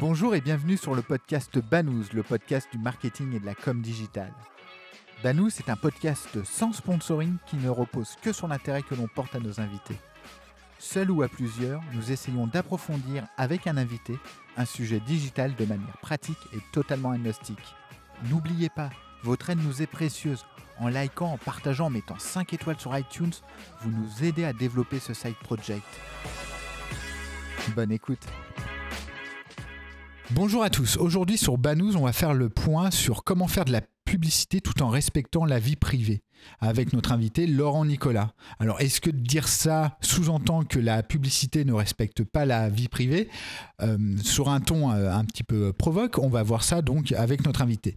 Bonjour et bienvenue sur le podcast Banous, le podcast du marketing et de la com digitale. Banous est un podcast sans sponsoring qui ne repose que sur l'intérêt que l'on porte à nos invités. Seul ou à plusieurs, nous essayons d'approfondir avec un invité un sujet digital de manière pratique et totalement agnostique. N'oubliez pas, votre aide nous est précieuse. En likant, en partageant, en mettant 5 étoiles sur iTunes, vous nous aidez à développer ce side project. Bonne écoute. Bonjour à tous. Aujourd'hui sur Banous, on va faire le point sur comment faire de la publicité tout en respectant la vie privée avec notre invité Laurent Nicolas. Alors est-ce que dire ça sous-entend que la publicité ne respecte pas la vie privée? Euh, Sur un ton euh, un petit peu provoque, on va voir ça donc avec notre invité.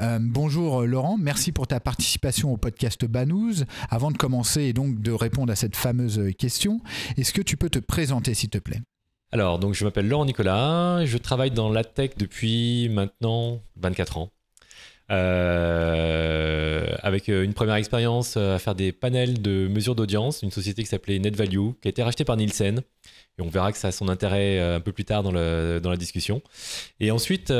Euh, bonjour Laurent, merci pour ta participation au podcast Banous. Avant de commencer et donc de répondre à cette fameuse question, est-ce que tu peux te présenter s'il te plaît? Alors, donc je m'appelle Laurent Nicolas, je travaille dans la tech depuis maintenant 24 ans. Euh, avec euh, une première expérience à faire des panels de mesure d'audience, une société qui s'appelait NetValue, qui a été rachetée par Nielsen. Et on verra que ça a son intérêt euh, un peu plus tard dans la discussion. Et ensuite,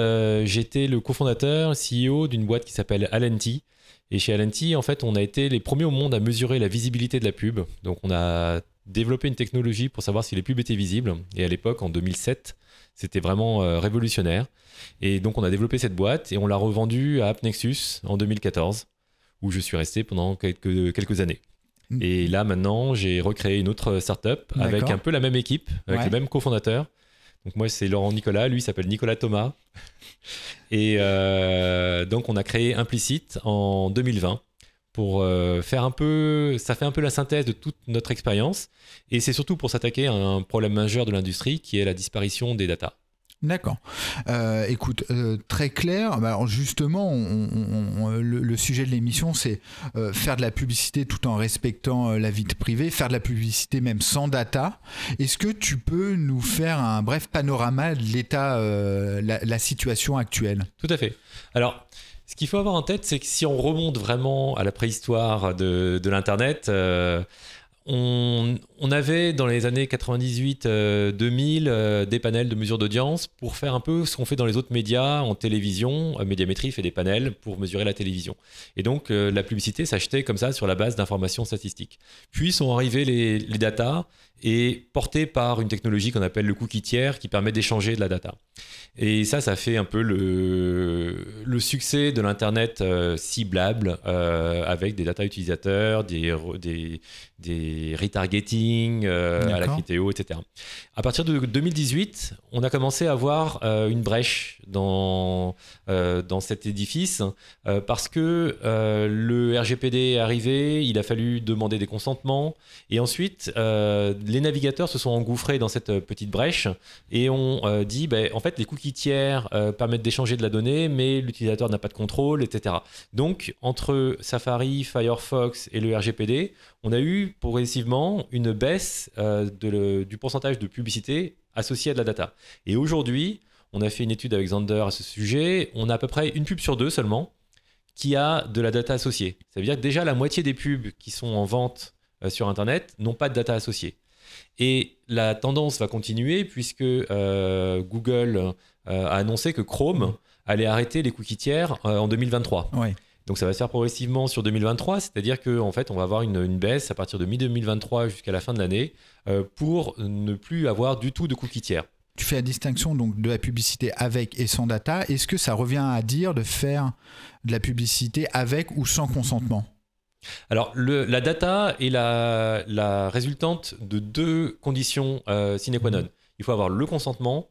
j'étais le cofondateur, CEO d'une boîte qui s'appelle Alenti. Et chez Alenti, en fait, on a été les premiers au monde à mesurer la visibilité de la pub. Donc, on a développer une technologie pour savoir si les pubs étaient visibles. Et à l'époque, en 2007, c'était vraiment euh, révolutionnaire. Et donc, on a développé cette boîte et on l'a revendue à AppNexus en 2014, où je suis resté pendant quelques, quelques années. Mm. Et là, maintenant, j'ai recréé une autre startup avec un peu la même équipe, avec le même cofondateur. Donc, moi, c'est Laurent Nicolas, lui s'appelle Nicolas Thomas. et euh, donc, on a créé Implicite en 2020 pour euh, faire un peu, ça fait un peu la synthèse de toute notre expérience, et c'est surtout pour s'attaquer à un problème majeur de l'industrie qui est la disparition des datas. D'accord. Euh, écoute, euh, très clair. Bah, justement, le, sujet de l'émission, c'est faire de la publicité tout en respectant la vie privée, faire de la publicité même sans data. Est-ce que tu peux nous faire un bref panorama de l'état, la, la, situation actuelle? Tout à fait. Alors, ce qu'il faut avoir en tête, c'est que si on remonte vraiment à la préhistoire de, l'Internet, euh, on, avait dans les années 98-2000 euh, euh, des panels de mesure d'audience pour faire un peu ce qu'on fait dans les autres médias en télévision. Médiamétrie fait des panels pour mesurer la télévision. Et donc la publicité s'achetait comme ça sur la base d'informations statistiques. Puis sont arrivés les, les datas et portés par une technologie qu'on appelle le cookie tiers qui permet d'échanger de la data. Et ça, ça fait un peu le, le succès de l'Internet euh, ciblable euh, avec des data utilisateurs, des, des, des retargeting euh, à la critéo, etc. À partir de 2018, on a commencé à voir une brèche dans, dans cet édifice parce que le RGPD est arrivé, il a fallu demander des consentements et ensuite les navigateurs se sont engouffrés dans cette petite brèche et ont dit, ben, en fait, les cookies tiers euh, permettent d'échanger de la donnée, mais l'utilisateur n'a pas de contrôle, etc. Donc, entre Safari, Firefox et le RGPD, on a eu progressivement une baisse euh, du pourcentage de publicité associée à de la data. Et aujourd'hui, on a fait une étude avec Zander à ce sujet, on a à peu près une pub sur deux seulement qui a de la data associée. Ça veut dire que déjà la moitié des pubs qui sont en vente euh, sur Internet n'ont pas de data associée. Et la tendance va continuer puisque Google euh, a annoncé que Chrome allait arrêter les cookies tiers euh, en 2023. Donc ça va se faire progressivement sur 2023, c'est-à-dire qu'en en fait on va avoir une, baisse à partir de mi-2023 jusqu'à la fin de l'année euh, pour ne plus avoir du tout de cookies tiers. Tu fais la distinction donc de la publicité avec et sans data. Est-ce que ça revient à dire de faire de la publicité avec ou sans consentement? Alors, la data est la, résultante de deux conditions sine qua non. Mmh. Il faut avoir le consentement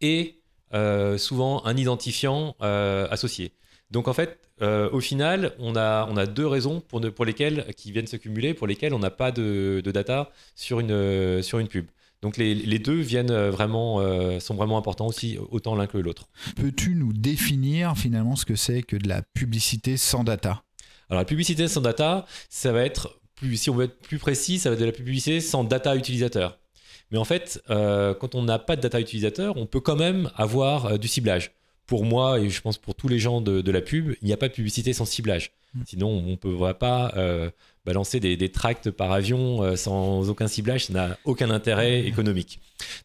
et euh, souvent un identifiant euh, associé. Donc en fait, euh, au final, on a, on a deux raisons pour, pour lesquelles, qui viennent se cumuler, pour lesquelles on n'a pas de, data sur une, sur une pub. Donc les, les, deux viennent vraiment, sont vraiment importants aussi, autant l'un que l'autre. Peux-tu nous définir finalement ce que c'est que de la publicité sans data? Alors la publicité sans data, ça va être, plus, si on veut être plus précis, ça va être de la publicité sans data utilisateur. Mais en fait, euh, quand on n'a pas de data utilisateur, on peut quand même avoir euh, du ciblage. Pour moi, et je pense pour tous les gens de, la pub, il n'y a pas de publicité sans ciblage. Mm. Sinon, on ne peut pas euh, balancer des, tracts par avion sans aucun ciblage, ça n'a aucun intérêt mm. économique.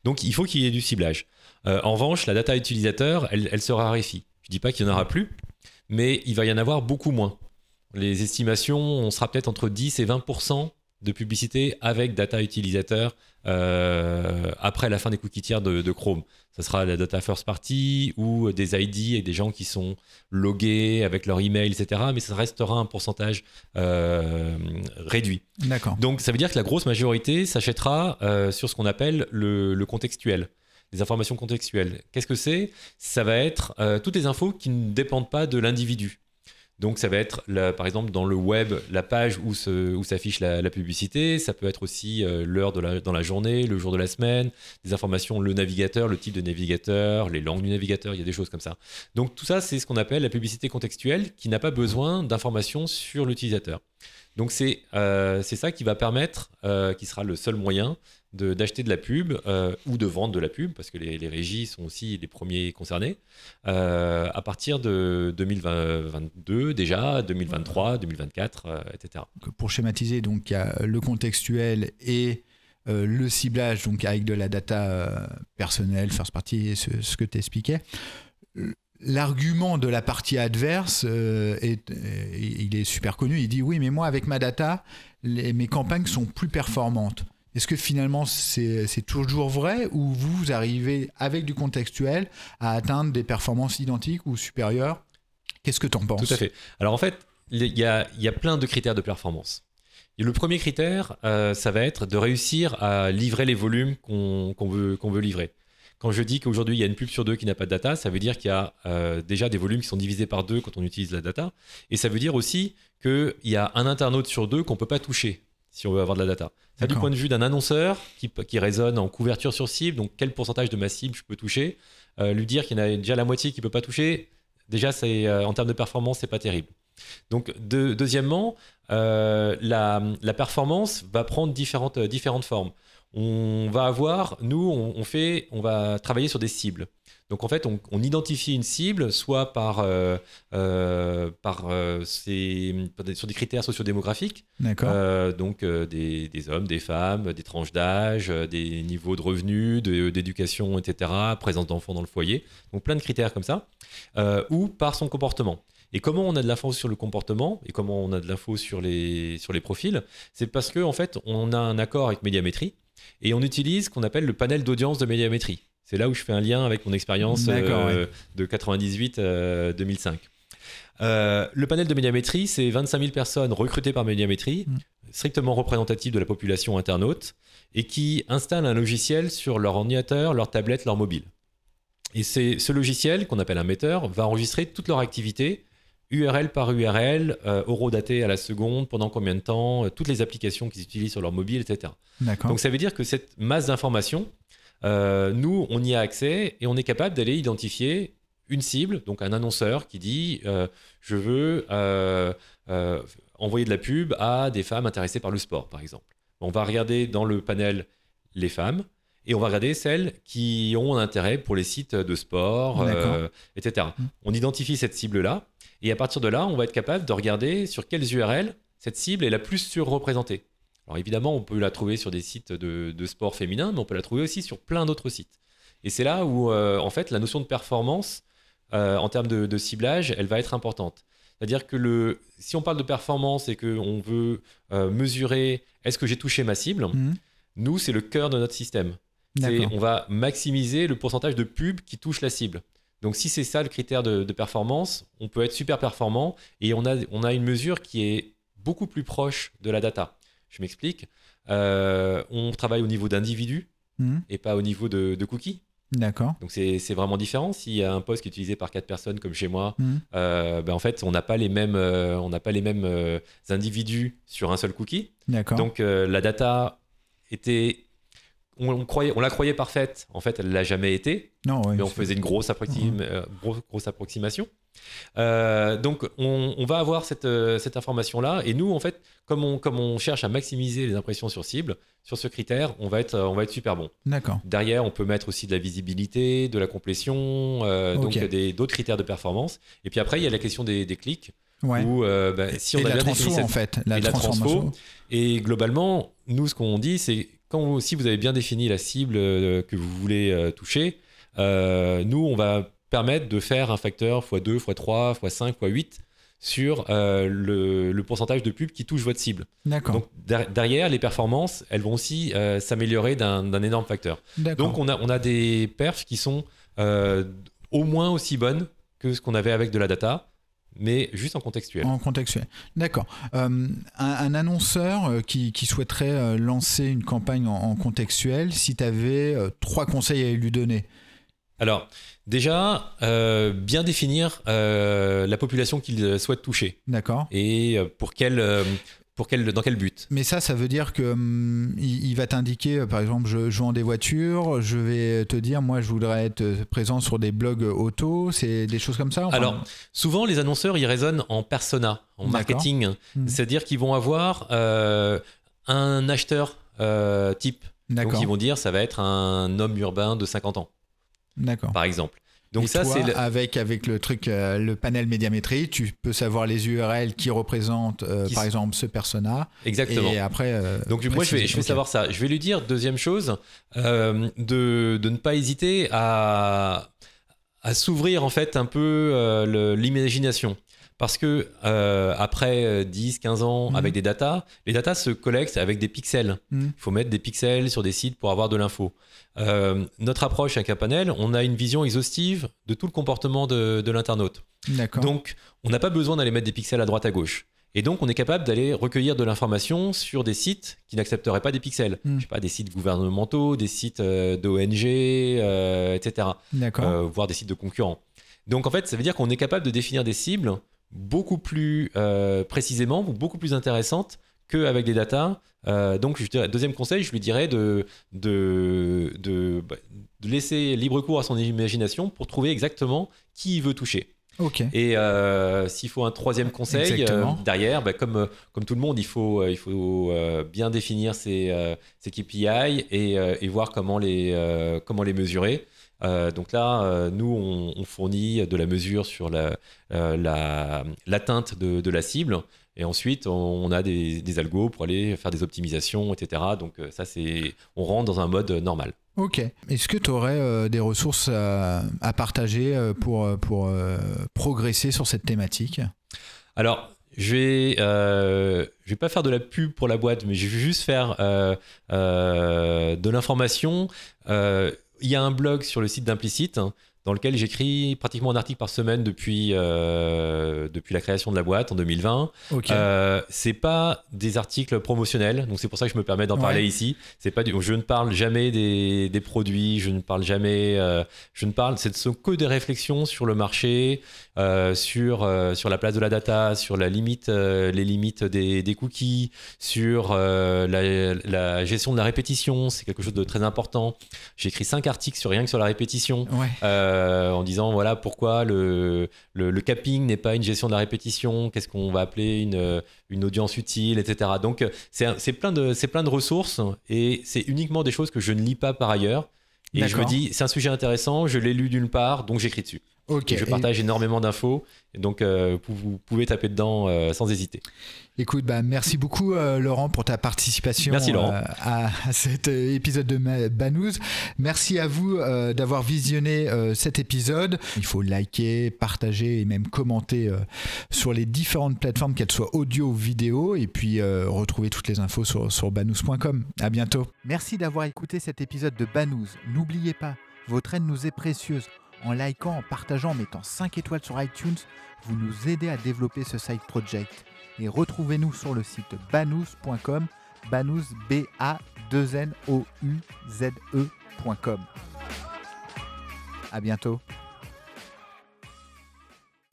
Donc, il faut qu'il y ait du ciblage. En revanche, la data utilisateur, elle, elle se raréfie. Je dis pas qu'il n'y en aura plus, mais il va y en avoir beaucoup moins. Les estimations, on sera peut-être entre 10 et 20% de publicité avec data utilisateur euh, après la fin des cookies tiers de, de Chrome. Ça sera la data first party ou des ID et des gens qui sont logués avec leur email, etc. Mais ça restera un pourcentage euh, réduit. D'accord. Donc ça veut dire que la grosse majorité s'achètera euh, sur ce qu'on appelle le, le contextuel, les informations contextuelles. Qu'est-ce que c'est? Ça va être euh, toutes les infos qui ne dépendent pas de l'individu. Donc ça va être, par exemple, dans le web, la page où, s'affiche la, publicité. Ça peut être aussi euh, l'heure dans la journée, le jour de la semaine, des informations, le navigateur, le type de navigateur, les langues du navigateur, il y a des choses comme ça. Donc tout ça, c'est ce qu'on appelle la publicité contextuelle qui n'a pas besoin d'informations sur l'utilisateur. Donc c'est euh, ça qui va permettre, euh, qui sera le seul moyen d'acheter de la pub euh, ou de vendre de la pub, parce que les, les régies sont aussi les premiers concernés, euh, à partir de 2022 déjà, 2023, 2024, euh, etc. Pour schématiser, donc il y a le contextuel et euh, le ciblage, donc avec de la data personnelle, first party, ce, ce que tu expliquais. L'argument de la partie adverse, est, il est super connu. Il dit oui, mais moi, avec ma data, les- mes campagnes sont plus performantes. Est-ce que finalement c'est toujours vrai ou vous arrivez avec du contextuel à atteindre des performances identiques ou supérieures? Qu'est-ce que tu en penses? Tout à fait. Alors en fait, il y a, plein de critères de performance. Le premier critère, euh, ça va être de réussir à livrer les volumes qu'on qu'on veut, qu'on veut livrer. Quand je dis qu'aujourd'hui il y a une pub sur deux qui n'a pas de data, ça veut dire qu'il y a euh, déjà des volumes qui sont divisés par deux quand on utilise la data. Et ça veut dire aussi qu'il y a un internaute sur deux qu'on ne peut pas toucher si on veut avoir de la data. Ça du point de vue d'un annonceur qui, qui résonne en couverture sur cible, donc quel pourcentage de ma cible je peux toucher, euh, lui dire qu'il y en a déjà la moitié qui ne peut pas toucher, déjà c'est euh, en termes de performance, c'est pas terrible. Donc de- deuxièmement, euh, la, la performance va prendre différentes, différentes formes. On va avoir, nous, on, on fait, on va travailler sur des cibles. Donc en fait, on, on identifie une cible, soit par, euh, euh, par euh, ces- sur des critères sociodémographiques, donc des, des hommes, des femmes, des tranches d'âge, des niveaux de revenus, d'éducation, etc., présence d'enfants dans le foyer, donc plein de critères comme ça, ou par son comportement. Et comment on a de l'info sur le comportement et comment on a de l'info sur les, sur les profils C'est parce qu'en en fait, on a un accord avec Médiamétrie et on utilise ce qu'on appelle le panel d'audience de Médiamétrie. C'est là où je fais un lien avec mon expérience euh, de 98-2005. Euh, le panel de médiamétrie, c'est 25 000 personnes recrutées par médiamétrie, Mm. strictement représentatives de la population internaute, et qui installent un logiciel sur leur ordinateur, leur tablette, leur mobile. Et c'est ce logiciel, qu'on appelle un metteur, va enregistrer toute leur activité, URL par URL, euh, horodaté à la seconde, pendant combien de temps, euh, toutes les applications qu'ils utilisent sur leur mobile, etc. Donc ça veut dire que cette masse d'informations, euh, nous, on y a accès et on est capable d'aller identifier une cible, donc un annonceur qui dit euh, je veux euh, envoyer de la pub à des femmes intéressées par le sport, par exemple. On va regarder dans le panel les femmes et on va regarder celles qui ont un intérêt pour les sites de sport, etc. Mm. On identifie cette cible-là et à partir de là, on va être capable de regarder sur quelles URL cette cible est la plus surreprésentée. Alors évidemment, on peut la trouver sur des sites de, de sport féminin, mais on peut la trouver aussi sur plein d'autres sites. Et c'est là où, euh, en fait, la notion de performance, euh, en termes de, de ciblage, elle va être importante. C'est-à-dire que le, si on parle de performance et qu'on veut euh, mesurer est-ce que j'ai touché ma cible, Mhm. nous, c'est le cœur de notre système. On va maximiser le pourcentage de pubs qui touchent la cible. Donc si c'est ça le critère de, de performance, on peut être super performant et on a, on a une mesure qui est beaucoup plus proche de la data. Je m'explique. Euh, on travaille au niveau d'individus Mhm. et pas au niveau de, de cookies. D'accord. Donc c'est vraiment différent. S'il y a un poste qui est utilisé par quatre personnes comme chez moi, Mhm. euh, ben en fait on n'a pas les mêmes, euh, on n'a pas les mêmes euh, individus sur un seul cookie. D'accord. Donc la data était, on, on croyait, on la croyait parfaite. En fait, elle l'a jamais été. non, ouais, mais on faisait une grosse, approxim- gros- grosse approximation. Euh, donc on, on va avoir cette, euh, cette information-là. Et nous, en fait, comme on, comme on cherche à maximiser les impressions sur cible, sur ce critère, on va être, on va être super bon. D'accord. Derrière, on peut mettre aussi de la visibilité, de la complétion, euh, Ok. donc d'autres critères de performance. Et puis après, il y a la question des, des clics. Ouais. Où, euh, bah, si on a la bien transfo, cette- en fait. La et la transfo. Et globalement, nous, ce qu'on dit, c'est quand si vous avez bien défini la cible euh, que vous voulez euh, toucher, euh, nous, on va permettre de faire un facteur x2, x3, x5, x8 sur euh, le, le pourcentage de pubs qui touche votre cible. D'accord. Donc der- derrière, les performances, elles vont aussi euh, s'améliorer d'un énorme facteur. Donc on a, on a des perfs qui sont euh, au moins aussi bonnes que ce qu'on avait avec de la data, mais juste en contextuel. En contextuel. D'accord. Euh, un, un annonceur qui, qui souhaiterait lancer une campagne en, en contextuel, si tu avais trois conseils à lui donner? Alors déjà, euh, bien définir euh, la population qu'il souhaite toucher D'accord. et euh, pour quel, euh, pour quel, dans quel but. Mais ça, ça veut dire que hum, il, il va t'indiquer, euh, par exemple, je, je vends des voitures, je vais te dire, moi, je voudrais être euh, présent sur des blogs auto, c'est des choses comme ça. enfin? Alors, souvent, les annonceurs, ils raisonnent en persona, en marketing. Mhm. C'est-à-dire qu'ils vont avoir euh, un acheteur euh, type. Donc, ils vont dire, ça va être un homme urbain de 50 ans, d'accord. par exemple. Donc, Et ça, c'est le- avec avec le truc, euh, le panel médiamétrie, tu peux savoir les URL qui représentent, euh, Qui par exemple, ce persona. Exactement. Et après. euh, Donc moi je vais, je vais savoir ça. Je vais lui dire deuxième chose de, de ne pas hésiter à, à s'ouvrir en fait un peu l'imagination. Parce que euh, après 10-15 ans Mhm. avec des datas, les datas se collectent avec des pixels. Mhm. Il faut mettre des pixels sur des sites pour avoir de l'info. Euh, notre approche avec un panel, on a une vision exhaustive de tout le comportement de, de l'internaute. Donc, on n'a pas besoin d'aller mettre des pixels à droite à gauche. Et donc, on est capable d'aller recueillir de l'information sur des sites qui n'accepteraient pas des pixels. Hmm. Je sais pas, des sites gouvernementaux, des sites euh, d'ONG, euh, etc. Euh, voire des sites de concurrents. Donc, en fait, ça veut dire qu'on est capable de définir des cibles beaucoup plus euh, précisément, ou beaucoup plus intéressantes qu'avec des datas. Euh, donc, je dirais- deuxième conseil, je lui dirais de, de, de, bah, de laisser libre cours à son imagination pour trouver exactement qui il veut toucher. ok. Et euh, s'il faut un troisième conseil derrière, bah, comme, comme tout le monde, il faut, il faut bien définir ses, ses KPI et, et voir comment les, comment les mesurer. Euh, donc là, euh, nous, on, on fournit de la mesure sur la, euh, la- l'atteinte de, de la cible. Et ensuite, on a des, des algos pour aller faire des optimisations, etc. Donc ça, c'est, on rentre dans un mode normal. Ok. Est-ce que tu aurais des ressources à, à partager pour, pour progresser sur cette thématique? Alors, je vais, euh, je vais pas faire de la pub pour la boîte, mais je vais juste faire euh, euh, de l'information. Il y a un blog sur le site d'Implicite hein, dans lequel j'écris pratiquement un article par semaine depuis, euh, depuis la création de la boîte en 2020. Ok. Euh, c'est pas des articles promotionnels, donc c'est pour ça que je me permets d'en Ouais. parler ici. C'est pas du, je ne parle jamais des, des produits, je ne parle jamais, euh, je ne parle, ce sont que des réflexions sur le marché, euh, sur euh, sur la place de la data, sur la limite, les limites des, des cookies, sur la, la gestion de la répétition, c'est quelque chose de très important. J'ai écrit cinq articles sur rien que sur la répétition ouais. Euh, en disant voilà pourquoi le, le, le capping n'est pas une gestion de la répétition, qu'est-ce qu'on va appeler une, une audience utile, etc. Donc euh, c'est plein, de- plein de ressources et c'est uniquement des choses que je ne lis pas par ailleurs. Et je me dis, c'est un sujet intéressant, je l'ai lu d'une part, donc j'écris dessus. Je Et- partage énormément d'infos, et donc euh, vous, pouvez taper dedans euh, sans hésiter. Écoute, bah, merci beaucoup euh, Laurent pour ta participation Merci, Laurent. euh, à, à cet épisode de Banous. Merci à vous euh, d'avoir visionné euh, cet épisode. Il faut liker, partager et même commenter euh, sur les différentes plateformes, qu'elles soient audio ou vidéo, et puis euh, retrouver toutes les infos sur, sur banous.com. À bientôt. Merci d'avoir écouté cet épisode de Banous. N'oubliez pas, votre aide nous est précieuse. En likant, en partageant, en mettant 5 étoiles sur iTunes, vous nous aidez à développer ce side project et retrouvez-nous sur le site banous.com, banous b a 2 n o u z e.com. À bientôt.